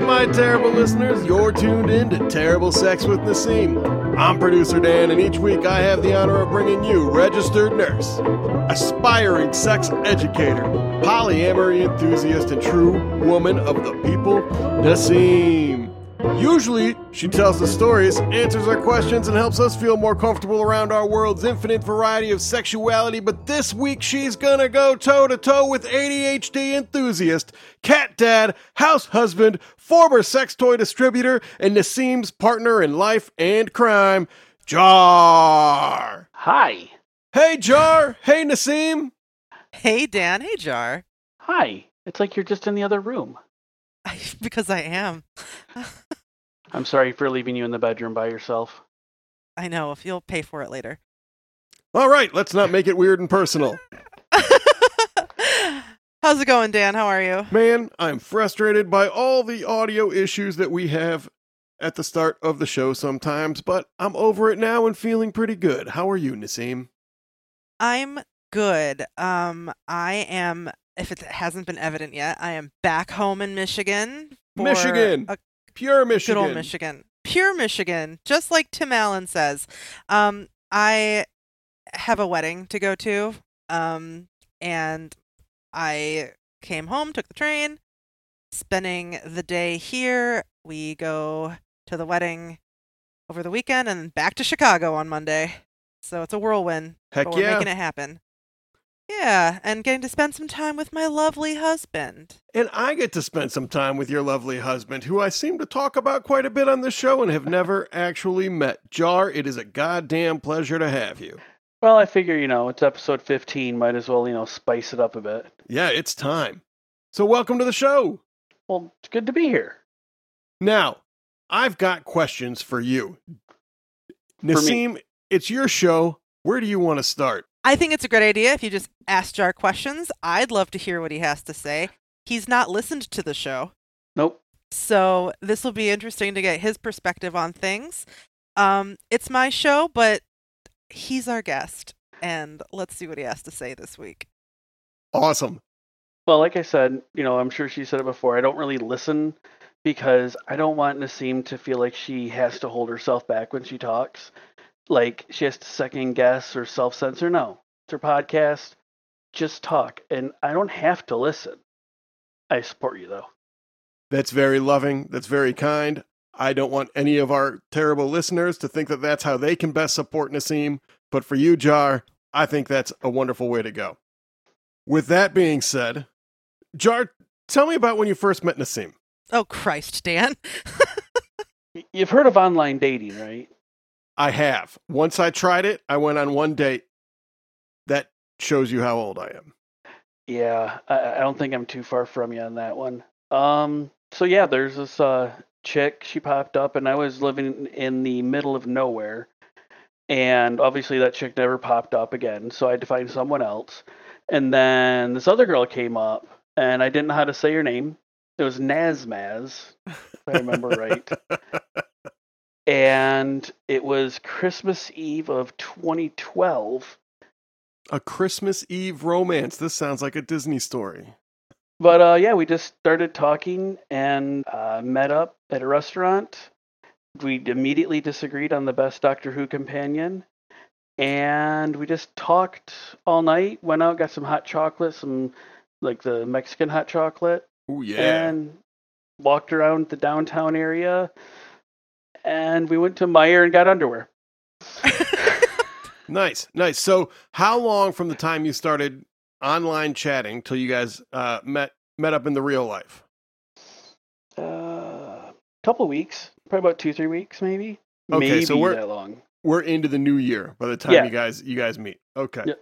right, my terrible listeners, you're tuned in to Terrible Sex with Naseem. I'm producer Dan, and each week I have the honor of bringing you registered nurse, aspiring sex educator, polyamory enthusiast, and true woman of the people, Naseem. Usually, she tells the stories, answers our questions, and helps us feel more comfortable around our world's infinite variety of sexuality. But this week, she's gonna go toe to toe with ADHD enthusiast, cat dad, house husband, former sex toy distributor, and Naseem's partner in life and crime, Jar. Hi. Hey, Jar. Hey, Naseem. Hey, Dan. Hey, Jar. Hi. It's like you're just in the other room. because I am. I'm sorry for leaving you in the bedroom by yourself. I know. If you'll pay for it later. All right, let's not make it weird and personal. How's it going, Dan? How are you? Man, I'm frustrated by all the audio issues that we have at the start of the show sometimes, but I'm over it now and feeling pretty good. How are you, Naseem? I'm good. Um, I am. If it hasn't been evident yet, I am back home in Michigan. for Michigan. a Pure Michigan. Good old Michigan. Pure Michigan, just like Tim Allen says. Um, I have a wedding to go to. Um, and I came home, took the train, spending the day here. We go to the wedding over the weekend and back to Chicago on Monday. So it's a whirlwind. Heck but we're yeah. making it happen. Yeah, and getting to spend some time with my lovely husband. And I get to spend some time with your lovely husband, who I seem to talk about quite a bit on the show and have never actually met. Jar, it is a goddamn pleasure to have you. Well, I figure, you know, it's episode 15. Might as well, you know, spice it up a bit. Yeah, it's time. So, welcome to the show. Well, it's good to be here. Now, I've got questions for you. For me. It's your show. Where do you want to start? I think it's a great idea if you just ask Jar questions. I'd love to hear what he has to say. He's not listened to the show, Nope. so this will be interesting to get his perspective on things. Um, it's my show, but he's our guest, and let's see what he has to say this week. Awesome. Well, like I said, you know, I'm sure she said it before. I don't really listen because I don't want Naseem to feel like she has to hold herself back when she talks. Like she has to second guess or self censor. No, it's her podcast. Just talk. And I don't have to listen. I support you, though. That's very loving. That's very kind. I don't want any of our terrible listeners to think that that's how they can best support Naseem. But for you, Jar, I think that's a wonderful way to go. With that being said, Jar, tell me about when you first met Naseem. Oh Christ, Dan! You've heard of online dating, right? I have. Once I tried it, I went on one date. That shows you how old I am. Yeah, I, I don't think I'm too far from you on that one. Um, so yeah, there's this uh chick. She popped up, and I was living in the middle of nowhere, and obviously that chick never popped up again. So I had to find someone else. And then this other girl came up, and I didn't know how to say her name. It was Nazmaz, if I remember right. And it was Christmas Eve of 2012. A Christmas Eve romance. This sounds like a Disney story. But uh, yeah, we just started talking and uh, met up at a restaurant. We immediately disagreed on the best Doctor Who companion. And we just talked all night, went out, got some hot chocolate, some like the Mexican hot chocolate, Oh, yeah. and walked around the downtown area. And we went to Meijer and got underwear. Nice, nice. So, how long from the time you started online chatting till you guys uh, met met up in the real life? A uh, couple weeks, probably about two, three weeks, maybe. Okay, maybe so we're- that long. We're into the new year by the time Yeah. you guys you guys meet. Okay. Yep.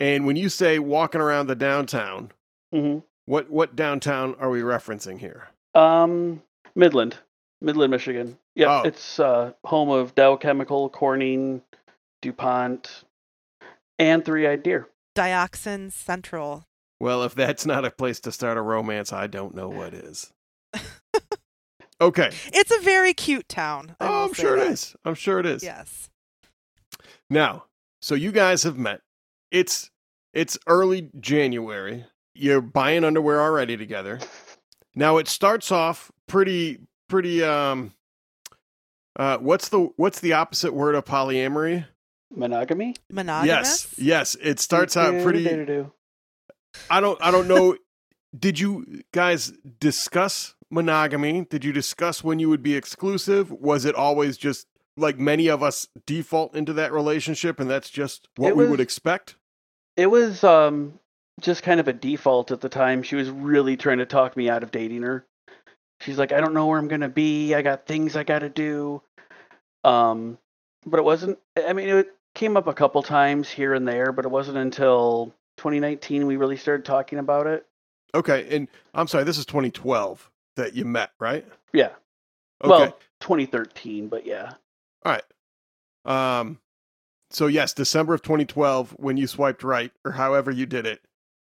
And when you say walking around the downtown, hmm what what downtown are we referencing here? Um, Midland, Midland, Michigan. Yeah, Oh. it's uh, home of Dow Chemical, Corning, DuPont, and Three Eyed Deer. Dioxin Central. Well, if that's not a place to start a romance, I don't know what is. Okay. It's a very cute town. I oh, I'm sure it that. is. I'm sure it is. Yes. Now, so you guys have met. It's it's early January. You're buying underwear already together. Now it starts off pretty pretty um uh what's the what's the opposite word of polyamory? Monogamy? Monogamous. Yes. Yes, it starts out pretty. I don't I don't know did you guys discuss monogamy? Did you discuss when you would be exclusive? Was it always just like many of us default into that relationship and that's just what It we would expect? It was um just kind of a default at the time. She was really trying to talk me out of dating her. She's like, I don't know where I'm gonna be. I got things I gotta do. Um, but it wasn't. I mean, it came up a couple times here and there, but it wasn't until 2019 we really started talking about it. Okay, and I'm sorry, this is 2012 that you met, right? Yeah. Okay. Well, 2013, but yeah. All right. Um, so yes, December of 2012 when you swiped right, or however you did it,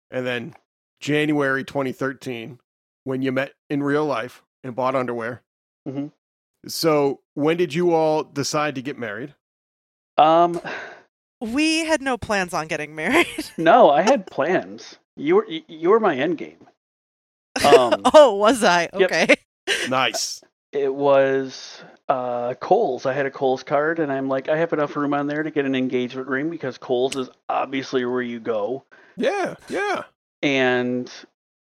and then January 2013 when you met in real life and bought underwear. Mhm. So when did you all decide to get married? Um, We had no plans on getting married. no, I had plans. You were you you were my end game. Um, oh, was I? Yep. Okay. Nice. it was uh Kohl's. I had a Kohl's card and I'm like, I have enough room on there to get an engagement ring because Kohl's is obviously where you go. Yeah, yeah. And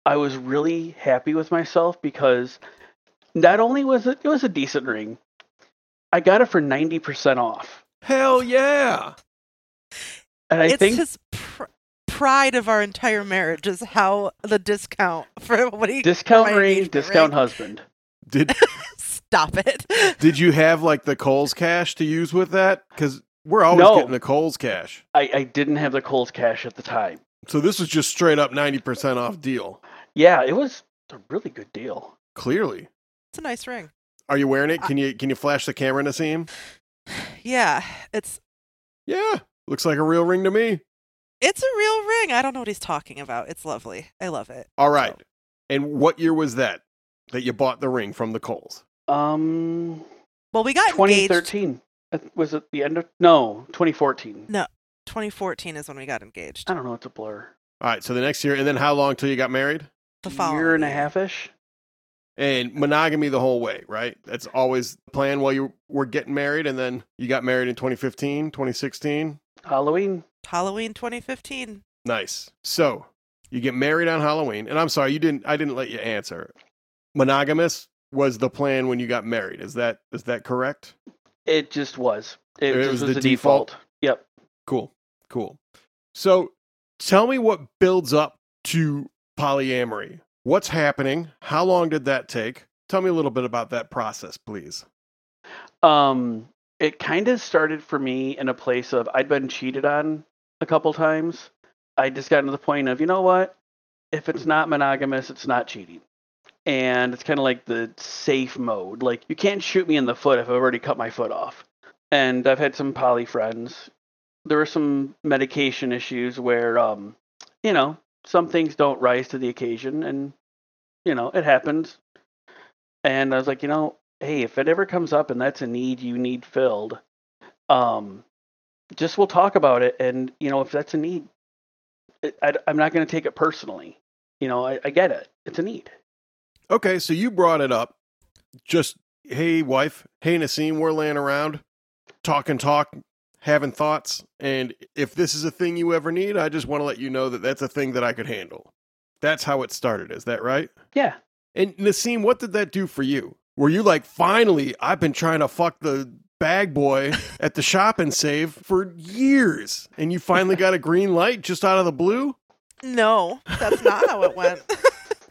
I was really happy with myself because not only was it it was a decent ring, I got it for ninety percent off. Hell yeah. And I it's think his pr- pride of our entire marriage is how the discount for what he discount my ring, discount ring. husband. Did Stop it. did you have like the Kohl's cash to use with that? Because we're always No. getting the Kohl's cash. I, I didn't have the Kohl's cash at the time. So this was just straight up 90% off deal. Yeah, it was a really good deal. Clearly. It's a nice ring. Are you wearing it? Can you can you flash the camera, Naseem? Yeah, it's Yeah. Looks like a real ring to me. it's a real ring. I don't know what he's talking about. It's lovely. I love it. All right. And what year was that that you bought the ring from the Kohl's? Um, Well, we got 2013. Uh, Was it the end of? No, 2014. No. 2014 is when we got engaged. I don't know. It's a blur. All right. So the next year, and then how long till you got married? The following year and a year. half ish. And monogamy the whole way, right? That's always the plan while you were getting married, and then you got married in 2015, 2016. Halloween. Halloween 2015. Nice. So you get married on Halloween, and I'm sorry, you didn't. I didn't let you answer. Monogamous was the plan when you got married. Is that is that correct? It just was. It, It just was was, the the default. Yep. Cool. Cool. So tell me what builds up to polyamory. What's happening? How long did that take? Tell me a little bit about that process, please. Um, it kind of started for me in a place of I'd been cheated on a couple times. I just got to the point of, you know what? If it's not monogamous, it's not cheating. And it's kind of like the safe mode. Like, you can't shoot me in the foot if I've already cut my foot off. And I've had some poly friends. There were some medication issues where, um, you know, some things don't rise to the occasion. And, you know, it happens. And I was like, you know, hey, if it ever comes up and that's a need you need filled, um, just we'll talk about it. And you know, if that's a need, it, I, am not going to take it personally. You know, I, I get it; it's a need. Okay, so you brought it up. Just hey, wife, hey, Naseem, we're laying around, talking, talk, having thoughts, and if this is a thing you ever need, I just want to let you know that that's a thing that I could handle. That's how it started. Is that right? Yeah. And Naseem, what did that do for you? Were you like, finally, I've been trying to fuck the bag boy at the shop and save for years, and you finally got a green light just out of the blue? No, that's not how it went.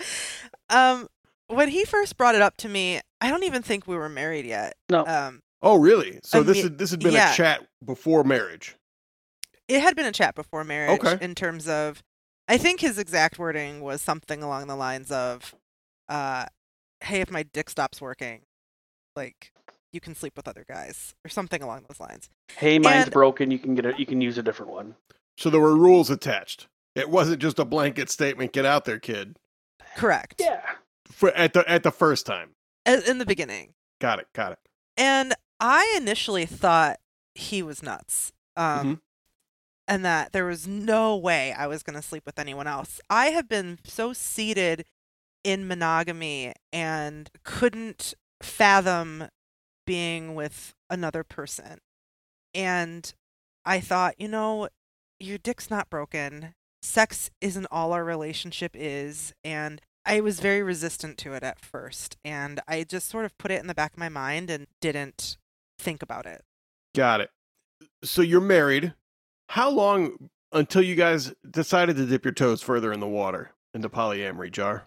um, when he first brought it up to me, I don't even think we were married yet. No. Um, Oh, really? So I this mean, is this had been yeah. a chat before marriage. it had been a chat before marriage Okay. in terms of I think his exact wording was something along the lines of uh hey if my dick stops working like you can sleep with other guys or something along those lines. Hey, mine's And- broken. You can get it. You can use a different one. So there were rules attached. It wasn't just a blanket statement. Get out there, kid. Correct. Yeah. For, at the at the first time. A- In the beginning. Got it. Got it. And I initially thought he was nuts. Um Mhm. and that there was no way I was going to sleep with anyone else. I have been so seated in monogamy and couldn't fathom being with another person. And I thought, you know, your dick's not broken. Sex isn't all our relationship is. And I was very resistant to it at first. And I just sort of put it in the back of my mind and didn't think about it. Got it. So you're married. How long until you guys decided to dip your toes further in the water in the polyamory, Jar?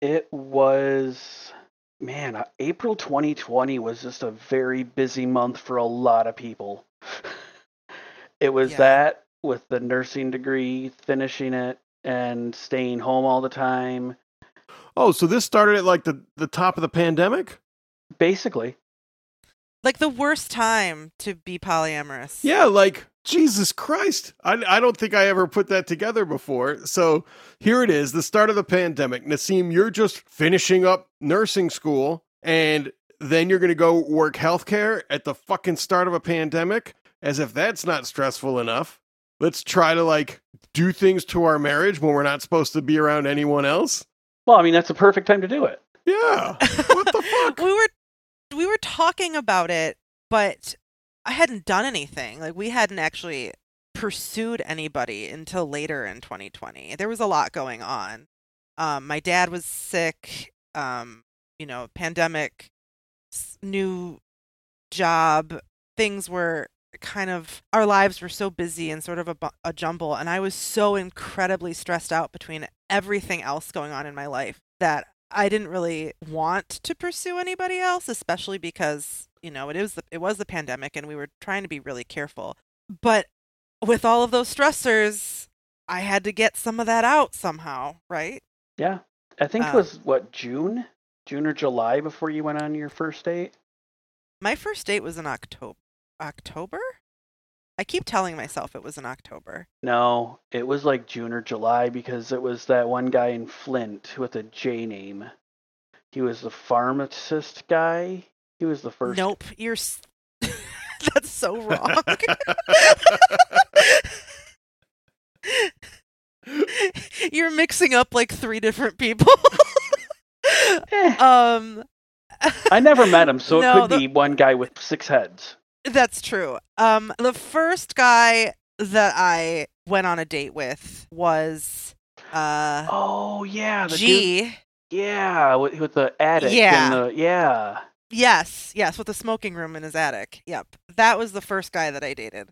It was, man, uh, April 2020 was just a very busy month for a lot of people. it was Yeah. that with the nursing degree, finishing it, and staying home all the time. Oh, so this started at like the, the top of the pandemic? Basically, Like the worst time to be polyamorous. Yeah, like Jesus Christ. I, I don't think I ever put that together before. So here it is, the start of the pandemic. Naseem, you're just finishing up nursing school and then you're going to go work healthcare at the fucking start of a pandemic as if that's not stressful enough. Let's try to like do things to our marriage when we're not supposed to be around anyone else. well, I mean, that's the perfect time to do it. Yeah. What the fuck? we were we were talking about it, but I hadn't done anything. Like we hadn't actually pursued anybody until later in 2020. There was a lot going on. Um, my dad was sick. Um, you know, pandemic, new job. Things were kind of our lives were so busy and sort of a, a jumble, and I was so incredibly stressed out between everything else going on in my life that I didn't really want to pursue anybody else, especially because you know it was the, it was the pandemic and we were trying to be really careful. But with all of those stressors, I had to get some of that out somehow, right? Yeah. I think it Um, was what, June? June or July before you went on your first date? My first date was in October. October? I keep telling myself it was in October. No, it was like June or July because it was that one guy in Flint with a J name. He was the pharmacist guy. He was the first. Nope, you're. That's so wrong. you're mixing up like three different people. Eh, um, I never met him, so No, it could the- be one guy with six heads. That's true. Um, the first guy that I went on a date with was uh Oh yeah, the dude. G. Yeah, with, with the attic. Yeah. And the, yeah. Yes, yes, with the smoking room in his attic. Yep, that was the first guy that I dated,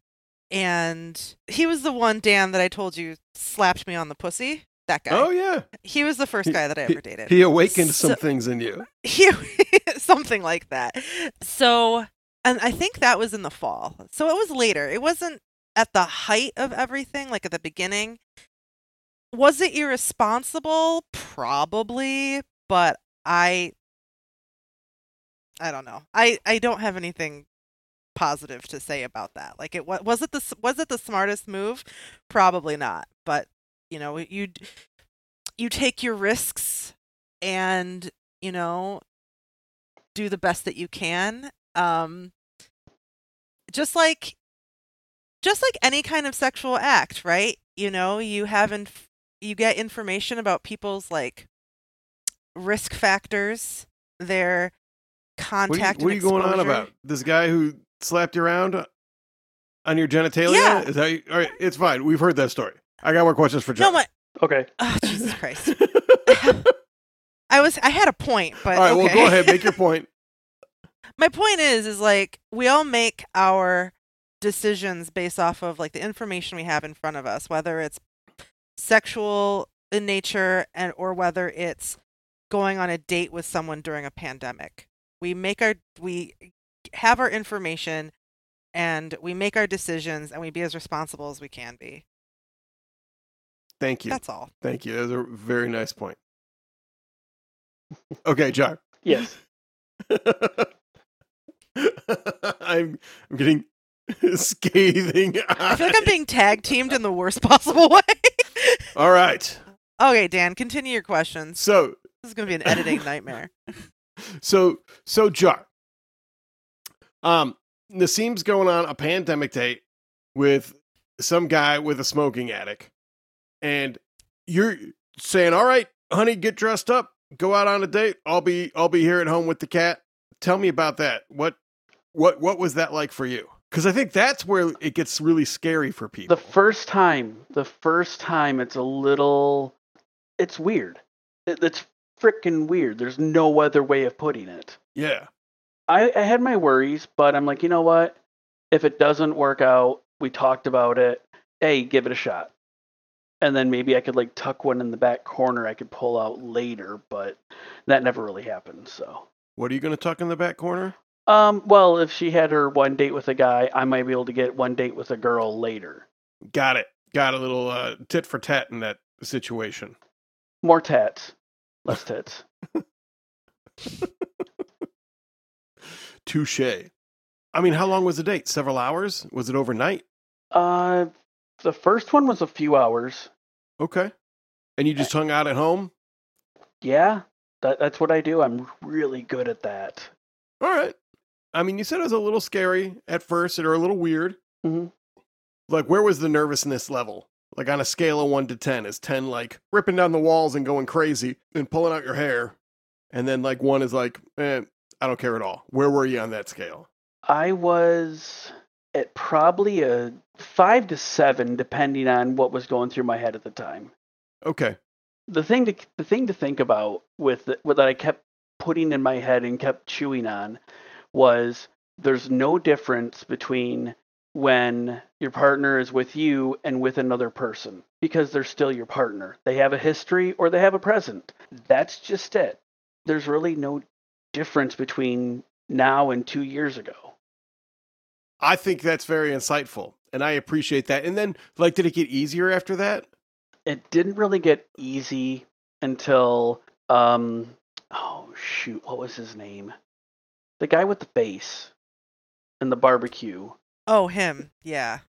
and he was the one Dan that I told you slapped me on the pussy. That guy. oh, yeah. He was the first guy that I ever dated. He awakened some things in you. He- something like that. So, and I think that was in the fall. So it was later. It wasn't at the height of everything, like at the beginning. Was it irresponsible? Probably, but I I don't know. I I don't have anything positive to say about that. Like it was was it the was it the smartest move? Probably not. But, you know, you you take your risks and, you know, do the best that you can. Um just like just like any kind of sexual act, right? You know, you have inf- you get information about people's like risk factors, their What are you, contact what are you going on about? This guy who slapped you around uh, on your genitalia? Yeah. Is that you- all right? It's fine. We've heard that story. I got more questions for No, John. my Okay. oh, Jesus Christ. I was I had a point, but all right. Well, go ahead. Make your point. My point is is like we all make our decisions based off of like the information we have in front of us whether it's sexual in nature and or whether it's going on a date with someone during a pandemic we make our we have our information and we make our decisions and we be as responsible as we can be Thank you. that's all Thank you. That was a very nice point. Okay, John. Yes. I'm I'm getting scathing. i feel like i'm being tag teamed in the worst possible way All right. okay dan continue your questions So this is going to be an editing nightmare so so Jar. Um Naseem's going on a pandemic date with some guy with a smoking attic. And you're saying, All right, honey, get dressed up. go out on a date. I'll be I'll be here at home with the cat. Tell me about that. What what what was that like for you? Because I think that's where it gets really scary for people. The first time, the first time, it's a little, it's weird. It, it's freaking weird. There's no other way of putting it. yeah. I, I had my worries, but I'm like, you know what? If it doesn't work out, we talked about it. Hey, give it a shot. And then maybe I could like tuck one in the back corner I could pull out later, but that never really happened. So, What are you going to tuck in the back corner? Um, well, if she had her one date with a guy, I might be able to get one date with a girl later. Got it. Got a little uh, tit for tat in that situation. More tats, less tits. Touche. I mean, how long was the date? Several hours? Was it overnight? Uh, the first one was a few hours. Okay. And you just hung out at home? Yeah, that, that's what I do. I'm really good at that. All right. I mean, you said it was a little scary at first or a little weird. Mhm. Like, where was the nervousness level? Like, on a scale of one to 10, is 10 like ripping down the walls and going crazy and pulling out your hair? And then, like, one is like, eh, I don't care at all. Where were you on that scale? I was at probably a five to seven, depending on what was going through my head at the time. Okay. The thing to the thing to think about with the, what I kept putting in my head and kept chewing on was there's no difference between when your partner is with you and with another person because they're still your partner. They have a history or they have a present. That's just it. There's really no difference between now and 2 years ago. I think that's very insightful. And I appreciate that. And then, like, did it get easier after that? it didn't really get easy until um oh shoot what was his name the guy with the bass and the barbecue Oh, him. Yeah.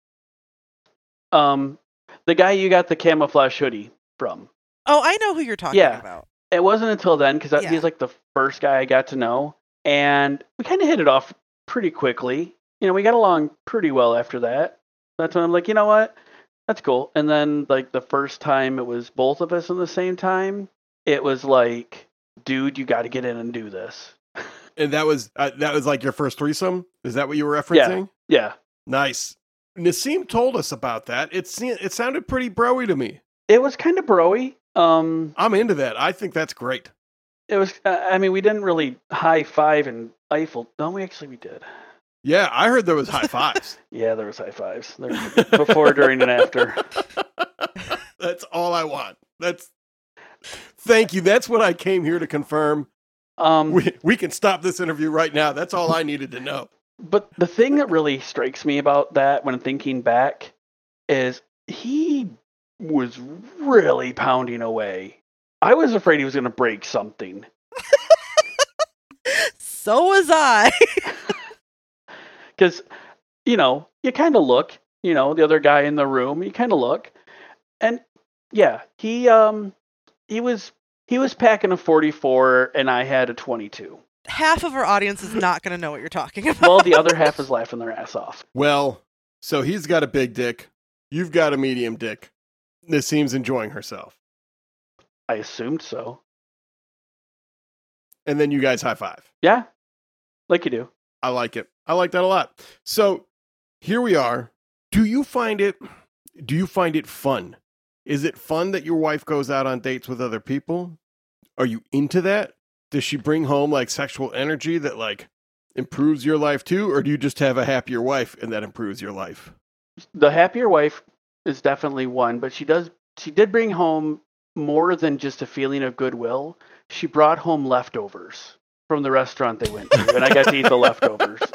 um the guy you got the camouflage hoodie from Oh, I know who you're talking Yeah. about. it wasn't until then because Yeah. he's like the first guy i got to know and we kind of hit it off pretty quickly you know we got along pretty well after that that's when i'm like you know what that's cool and then like the first time it was both of us in the same time it was like dude you got to get in and do this And that was uh, that was like your first threesome. Is that what you were referencing? yeah Nice. Naseem told us about that. It se- it sounded pretty broy to me. it was kind of broy um I'm into that. I think that's great. it was uh, i mean we didn't really high five and eiffel no we actually we did Yeah, I heard there was high fives. yeah there was high fives there, before during and after that's all I want. That's Thank you. That's what I came here to confirm. Um We we can stop this interview right now. That's all I needed to know. But the thing that really strikes me about that when thinking back is he was really pounding away. I was afraid he was going to break something. So was I. Because, you know, you kind of look, you know, the other guy in the room, you kind of look. And yeah, he um he was he was packing a 44 and I had a 22. Half of our audience is not going to know what you're talking about. Well, the other half is laughing their ass off. Well, so he's got a big dick. You've got a medium dick. Naseem's enjoying herself. I assumed so. And then you guys high five. Yeah. Like you do. I like it. I like that a lot. So here we are. Do you find it do you find it fun? Is it fun that your wife goes out on dates with other people? Are you into that? Does she bring home like sexual energy that like improves your life too or do you just have a happier wife and that improves your life? the happier wife is definitely one, but she does she did bring home more than just a feeling of goodwill. She brought home leftovers from the restaurant they went to, and I got to eat the leftovers.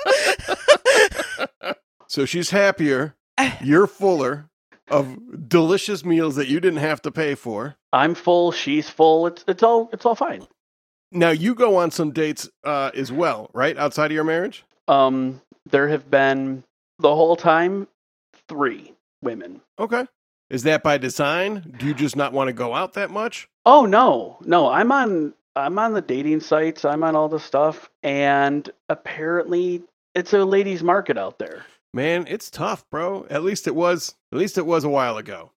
So she's happier, you're fuller of delicious meals that you didn't have to pay for. I'm full, she's full. It's it's all it's all fine. Now you go on some dates uh, as well, right? Outside of your marriage? Um, there have been the whole time three women. Okay. Is that by design? Do you just not want to go out that much? Oh no, no, I'm on I'm on the dating sites. I'm on all the stuff, and apparently it's a ladies' market out there. Man, it's tough, bro. At least it was. At least it was a while ago.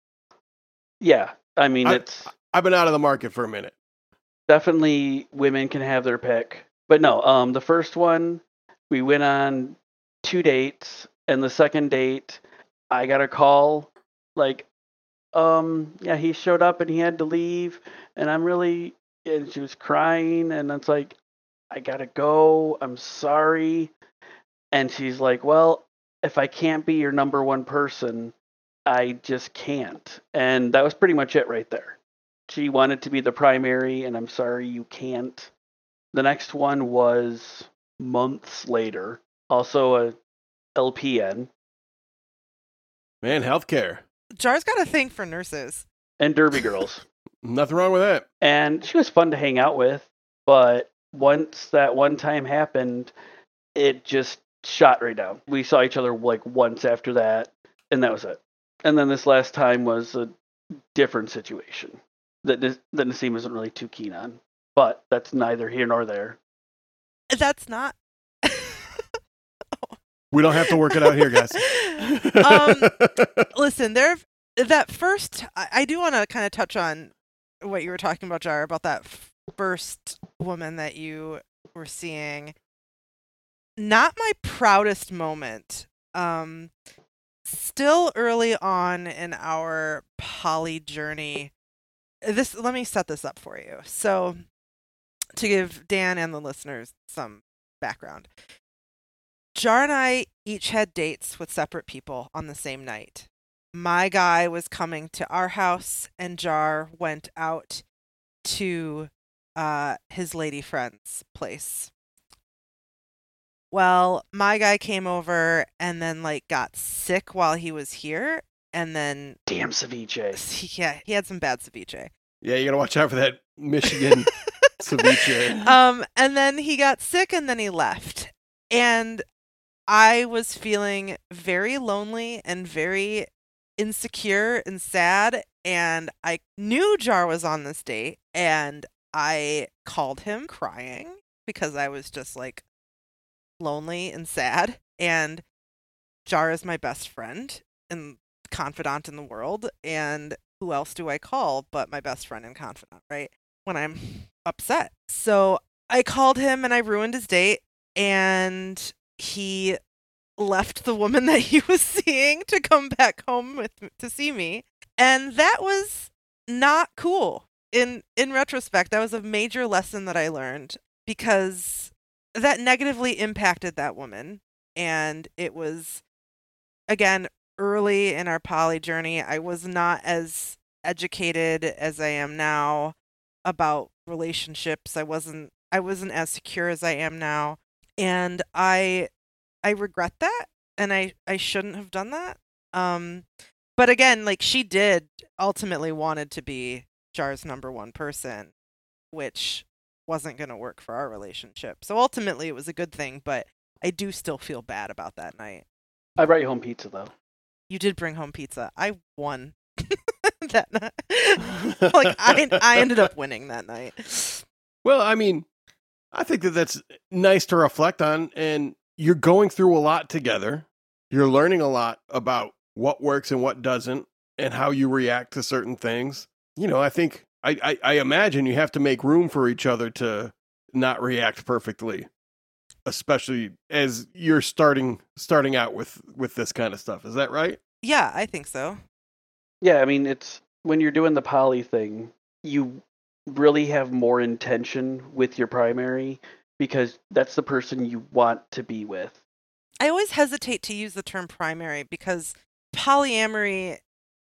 Yeah, I mean I- it's I've been out of the market for a minute. definitely women can have their pick. But no, um, the first one we went on two dates, and the second date I got a call like, um, yeah, he showed up and he had to leave, and I'm really, and she was crying, and it's like, I gotta go. I'm sorry. And she's like, well, if I can't be your number one person, I just can't. And that was pretty much it right there. She wanted to be the primary, and I'm sorry you can't. The next one was months later, also a LPN Man, healthcare. Jar's got a thing for nurses. and Derby Girls. Nothing wrong with that. and she was fun to hang out with, but once that one time happened, it just shot right now. We saw each other like once after that, and that was it. And then this last time was a different situation that that Naseem isn't really too keen on, but that's neither here nor there. That's not. We don't have to work it out here, guys. um, listen, there. That first, I, I do want to kind of touch on what you were talking about, Jar, about that f- first woman that you were seeing. Not my proudest moment. Um, still early on in our poly journey. This let me set this up for you. So, to give Dan and the listeners some background, Jar and I each had dates with separate people on the same night. My guy was coming to our house, and Jar went out to uh, his lady friend's place. Well, my guy came over and then like got sick while he was here, and then Damn ceviche. he, yeah, he had some bad ceviche. yeah, you gotta watch out for that Michigan ceviche. um, and then he got sick and then he left. And I was feeling very lonely and very insecure and sad. And I knew Jar was on this date and I called him crying because I was just like lonely and sad. And Jar is my best friend and confidant in the world. And who else do I call but my best friend and confidant, right? When I'm upset. So I called him and I ruined his date, and he left the woman that he was seeing to come back home with to see me, and that was not cool. In in retrospect, that was a major lesson that I learned because that negatively impacted that woman, and it was again early in our poly journey. I was not as educated as I am now about relationships. I wasn't I wasn't as secure as I am now. And I I regret that and I I shouldn't have done that. Um but again, like she did ultimately wanted to be Jar's number one person, which wasn't going to work for our relationship. So ultimately it was a good thing, but I do still feel bad about that night. I brought you home pizza though. You did bring home pizza. I won that night. like I I ended up winning that night. Well, I mean, I think that that's nice to reflect on. And you're going through a lot together. You're learning a lot about what works and what doesn't, and how you react to certain things. You know, I think I, I, I imagine you have to make room for each other to not react perfectly, especially as you're starting starting out with with this kind of stuff. Is that right? Yeah, I think so. Yeah, I mean, it's when you're doing the poly thing, you really have more intention with your primary because that's the person you want to be with. I always hesitate to use the term primary because polyamory,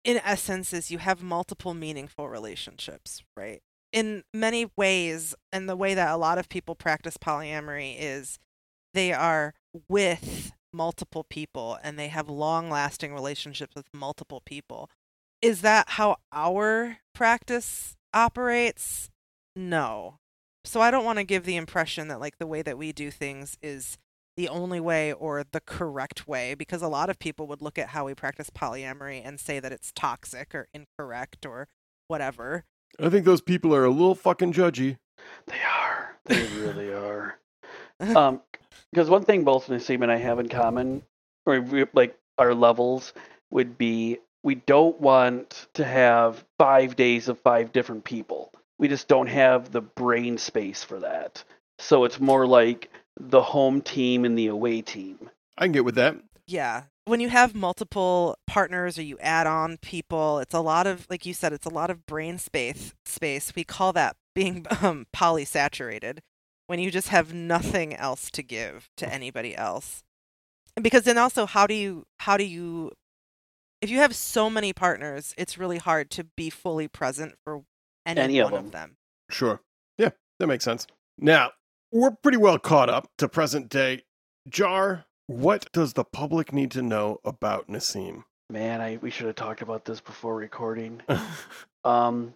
in essence, is you have multiple meaningful relationships, right? In many ways, and the way that a lot of people practice polyamory is they are with multiple people and they have long lasting relationships with multiple people. Is that how our practice operates? No. So I don't want to give the impression that like the way that we do things is the only way or the correct way because a lot of people would look at how we practice polyamory and say that it's toxic or incorrect or whatever. I think those people are a little fucking judgy. They are. They really are. Um, because one thing both Naseem and I have in common, or we, like our levels, would be we don't want to have five days of five different people. We just don't have the brain space for that. So it's more like the home team and the away team. I can get with that. Yeah. When you have multiple partners or you add on people, it's a lot of like you said, it's a lot of brain space space. We call that being um, polysaturated when you just have nothing else to give to anybody else. Because then also how do you how do you if you have so many partners, it's really hard to be fully present for any, Any of one of them. them. Sure. Yeah, that makes sense. Now, we're pretty well caught up to present day. Jar, what does the public need to know about Naseem? Man, I we should have talked about this before recording. Um,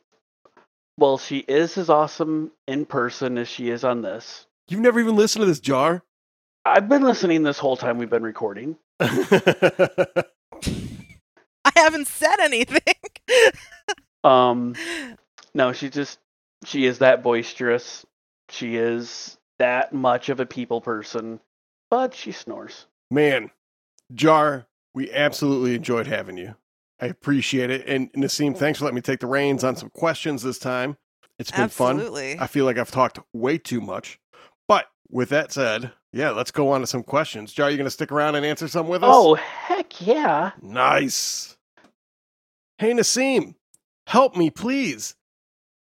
well, she is as awesome in person as she is on this. You've never even listened to this, Jar? I've been listening this whole time we've been recording. I haven't said anything. Um, no, she just she is that boisterous. She is that much of a people person, but she snores. Man, Jar, we absolutely enjoyed having you. I appreciate it. And Naseem, thanks for letting me take the reins on some questions this time. It's been fun. Absolutely. I feel like I've talked way too much. But with that said, yeah, let's go on to some questions. Jar, you going to stick around and answer some with us? Oh heck yeah! Nice. Hey, Naseem, help me, please.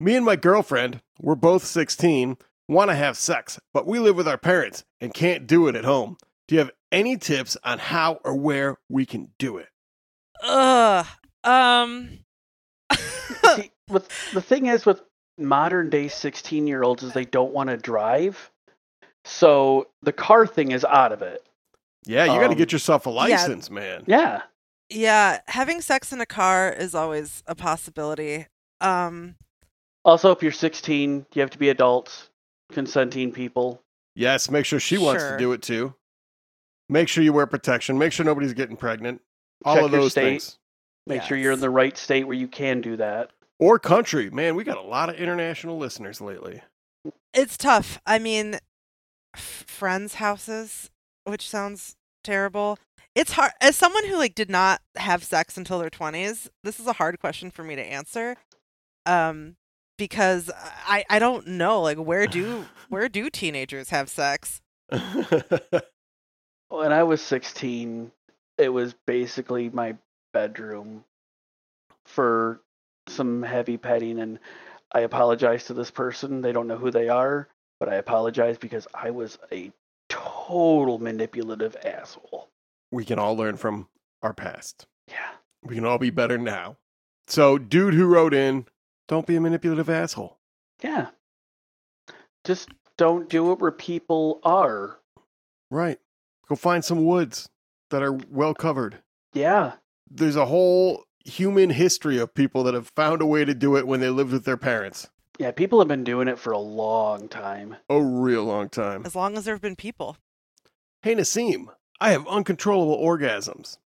Me and my girlfriend, we're both 16, want to have sex, but we live with our parents and can't do it at home. Do you have any tips on how or where we can do it? Ugh. Um. See, with the thing is with modern day 16 year olds is they don't want to drive, so the car thing is out of it. Yeah, you got to Um, get yourself a license, man. Yeah, yeah, having sex in a car is always a possibility. Um. Also, if you're 16, you have to be adults, consenting people. Yes, make sure she wants to do it too. Make sure you wear protection. Make sure nobody's getting pregnant. All Check of your those state. things. Make sure you're in Yes. the right state where you can do that. Or country. Man, we got a lot of international listeners lately. It's tough. I mean, f- friends' houses, which sounds terrible. It's hard as someone who like did not have sex until their 20s. This is a hard question for me to answer. Um because I I don't know like where do where do teenagers have sex? When I was 16, it was basically my bedroom for some heavy petting, and I apologize to this person. They don't know who they are, but I apologize because I was a total manipulative asshole. we can all learn from our past. Yeah. We can all be better now. So, dude who wrote in, don't be a manipulative asshole. Yeah. Just don't do it where people are. Right. Go find some woods that are well covered. Yeah. There's a whole human history of people that have found a way to do it when they lived with their parents. Yeah, people have been doing it for a long time. A real long time. As long as there have been people. Hey, Naseem, I have uncontrollable orgasms.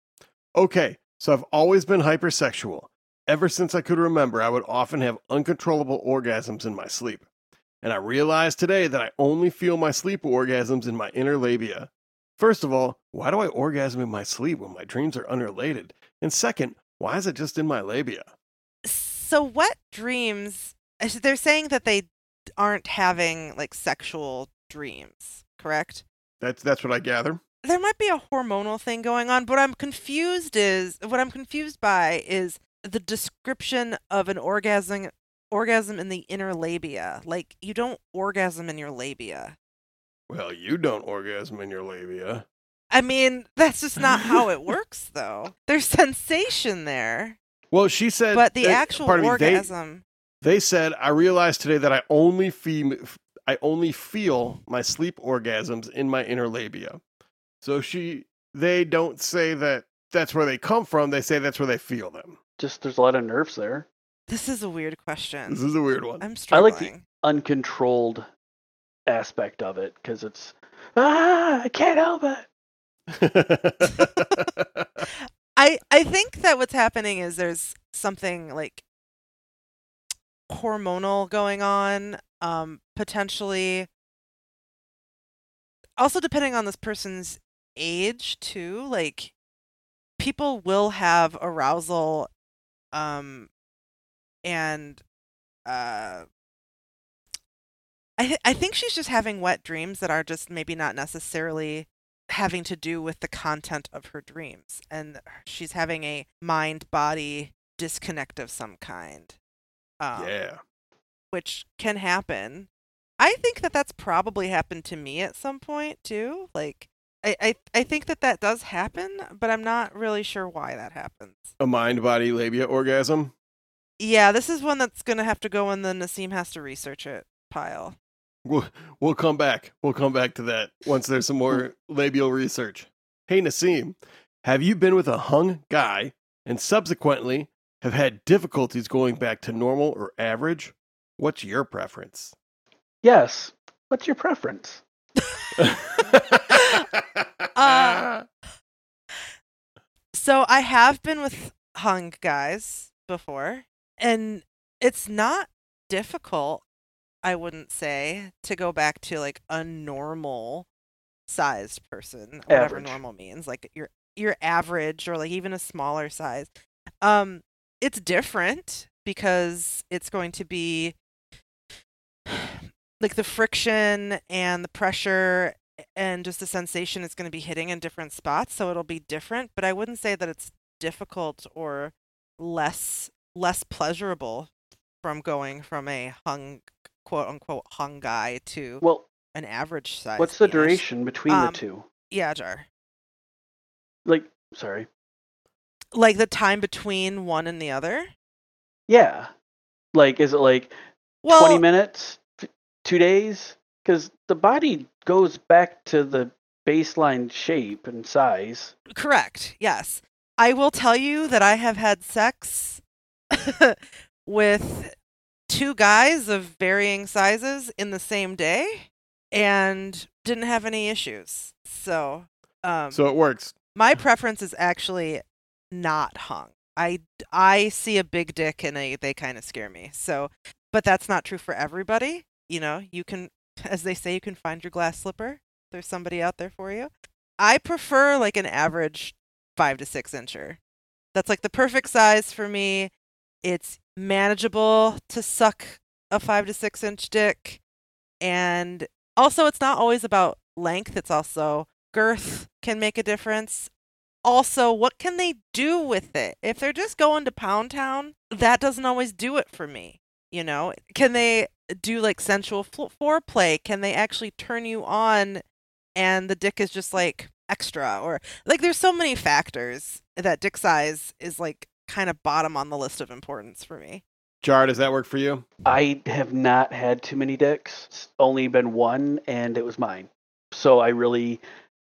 Okay, so I've always been hypersexual. Ever since I could remember, I would often have uncontrollable orgasms in my sleep. And I realized today that I only feel my sleep orgasms in my inner labia. First of all, why do I orgasm in my sleep when my dreams are unrelated? And second, why is it just in my labia? So what dreams uh, they're saying that they aren't having like sexual dreams, correct? That's that's what I gather. there might be a hormonal thing going on, but what I'm confused is what I'm confused by is the description of an orgasm orgasm in the inner labia. Like you don't orgasm in your labia. Well, you don't orgasm in your labia. I mean, that's just not how it works though. There's sensation there, Well, she said, but the actual pardon me, they- orgasm They said, I realized today that I only feel, I only feel my sleep orgasms in my inner labia. So she, they don't say that that's where they come from. They say that's where they feel them. Just there's a lot of nerves there. This is a weird question. This is a weird one. I'm struggling. I like the- Uncontrolled aspect of it because it's ah, I can't help it. I I think that what's happening is there's something like hormonal going on, um, potentially. Also, depending on this person's age too, like people will have arousal, um, and uh, I th- I think she's just having wet dreams that are just maybe not necessarily having to do with the content of her dreams and she's having a mind body disconnect of some kind. Um, yeah. which can happen. I think that that's probably happened to me at some point too. Like I, I, I think that that does happen, but I'm not really sure why that happens. A mind body labia orgasm. Yeah, this is one that's gonna have to go in the Naseem has to research it pile. We'll we'll come back. We'll come back to that once there's some more labial research. Hey Naseem, have you been with a hung guy and subsequently have had difficulties going back to normal or average? What's your preference? Yes. What's your preference? Uh, So I have been with hung guys before, and it's not difficult, I wouldn't say, to go back to like a normal sized person, whatever Average. normal means, like your your average or like even a smaller size. Um it's different because it's going to be like the friction and the pressure and just the sensation is going to be hitting in different spots so it'll be different but i wouldn't say that it's difficult or less less pleasurable from going from a hung quote unquote hung guy to Well, an average size what's the duration between Um, the two? yeah jar Like, sorry. like the time between one and the other Yeah. Like, is it like well 20 minutes? Two days? Because the body goes back to the baseline shape and size. Correct. Yes. I will tell you that I have had sex with two guys of varying sizes in the same day and didn't have any issues. So, um so it works. my preference is actually not hung. I I see a big dick and they they kind of scare me. So, but that's not true for everybody. You know, you can as they say you can find your glass slipper. There's somebody out there for you. I prefer like an average 5 to 6 incher. That's like the perfect size for me. It's manageable to suck a 5 to 6 inch dick and also it's not always about length, it's also girth can make a difference. Also, what can they do with it? If they're just going to Pound Town, that doesn't always do it for me. You know, can they do like sensual fl- foreplay? Can they actually turn you on and the dick is just like extra? Or like, there's so many factors that dick size is like kind of bottom on the list of importance for me. Jar, does that work for you? I have not had too many dicks. It's only been one, and it was mine. So I really,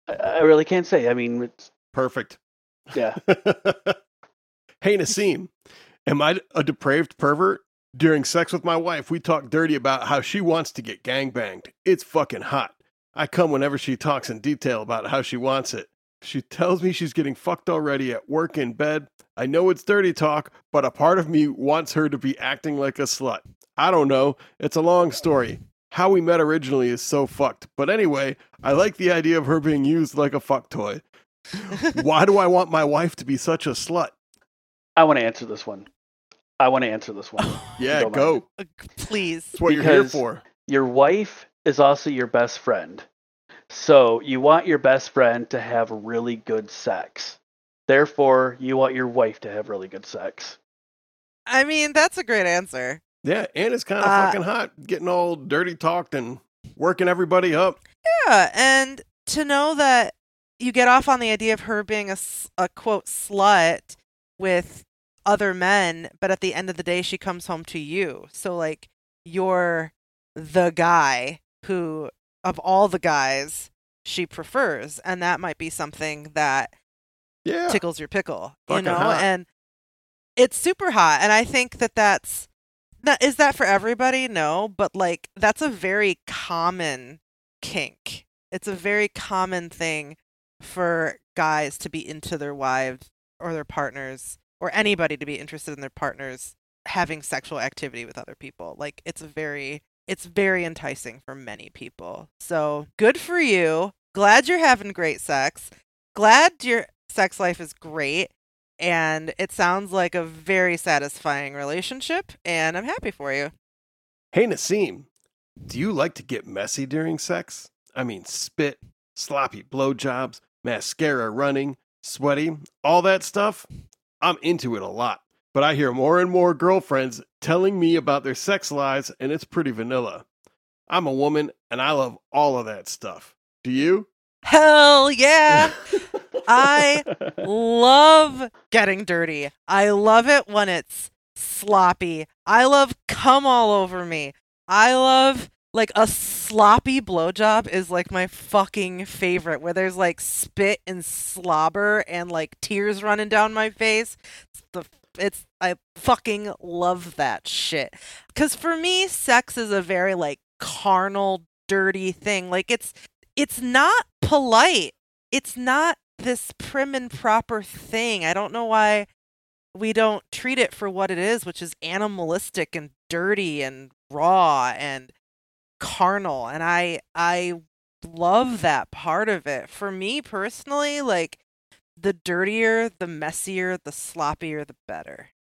I- I really can't say. I mean, it's Perfect. yeah. hey Naseem, am I a depraved pervert? During sex with my wife, we talk dirty about how she wants to get gangbanged. It's fucking hot. I come whenever she talks in detail about how she wants it. She tells me she's getting fucked already at work in bed. I know it's dirty talk, but a part of me wants her to be acting like a slut. I don't know. It's a long story. How we met originally is so fucked. But anyway, I like the idea of her being used like a fuck toy. Why do I want my wife to be such a slut? I want to answer this one. I want to answer this one. Yeah, Don't go. Please. That's what you're here for. Your wife is also your best friend. So you want your best friend to have really good sex. Therefore, you want your wife to have really good sex. I mean, that's a great answer. Yeah, and it's kind of Uh, fucking hot, getting all dirty talked and working everybody up. Yeah, and to know that you get off on the idea of her being a, a quote slut with other men, but at the end of the day, she comes home to you. So, like, you're the guy who, of all the guys, she prefers. And that might be something that Yeah, tickles your pickle, you know? hot. And it's super hot. And I think that that's, not, is that for everybody? No, but like, that's a very common kink. It's a very common thing for guys to be into their wives or their partners or anybody to be interested in their partners having sexual activity with other people. Like it's very it's very enticing for many people. So, good for you. Glad you're having great sex. Glad your sex life is great and it sounds like a very satisfying relationship and I'm happy for you. Hey Naseem, Do you like to get messy during sex? I mean, spit, sloppy blowjobs, mascara running, sweaty, all that stuff? I'm into it a lot. But I hear more and more girlfriends telling me about their sex lives, and it's pretty vanilla. I'm a woman, and I love all of that stuff. Do you? Hell yeah. I love getting dirty. I love it when it's sloppy. I love come all over me. I love like a sloppy blowjob is like my fucking favorite where there's like spit and slobber and like tears running down my face. It's the it's I fucking love that shit. Cuz for me sex is a very like carnal dirty thing. Like it's it's not polite. It's not this prim and proper thing. I don't know why we don't treat it for what it is, which is animalistic and dirty and raw and carnal. And I I love that part of it. For me personally, like the dirtier, the messier, the sloppier, the better.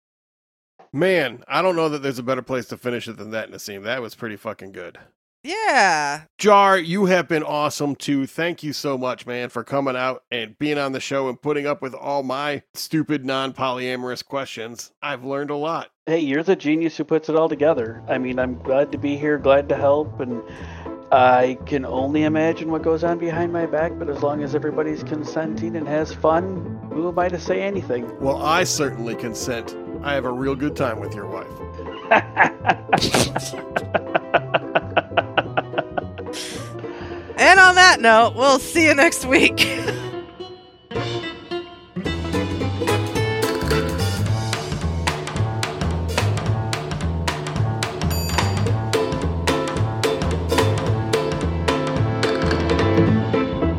Man, I don't know that there's a better place to finish it than that, Naseem. That was pretty fucking good. Yeah. Jar, you have been awesome too. Thank you so much, man, for coming out and being on the show and putting up with all my stupid non polyamorous questions. I've learned a lot. Hey, you're the genius who puts it all together. I mean, I'm glad to be here, glad to help, and I can only imagine what goes on behind my back, but as long as everybody's consenting and has fun, who am I to say anything? Well, I certainly consent. I have a real good time with your wife. And on that note, we'll see you next week.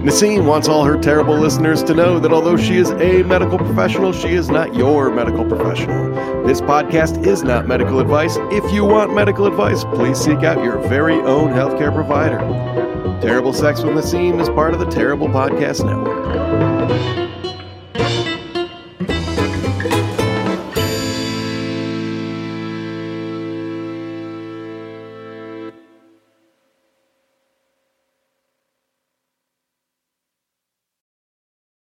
Naseem wants all her terrible listeners to know that although she is a medical professional, she is not your medical professional. This podcast is not medical advice. If you want medical advice, please seek out your very own healthcare provider. Terrible Sex with Naseem is part of the Terrible Podcast Network.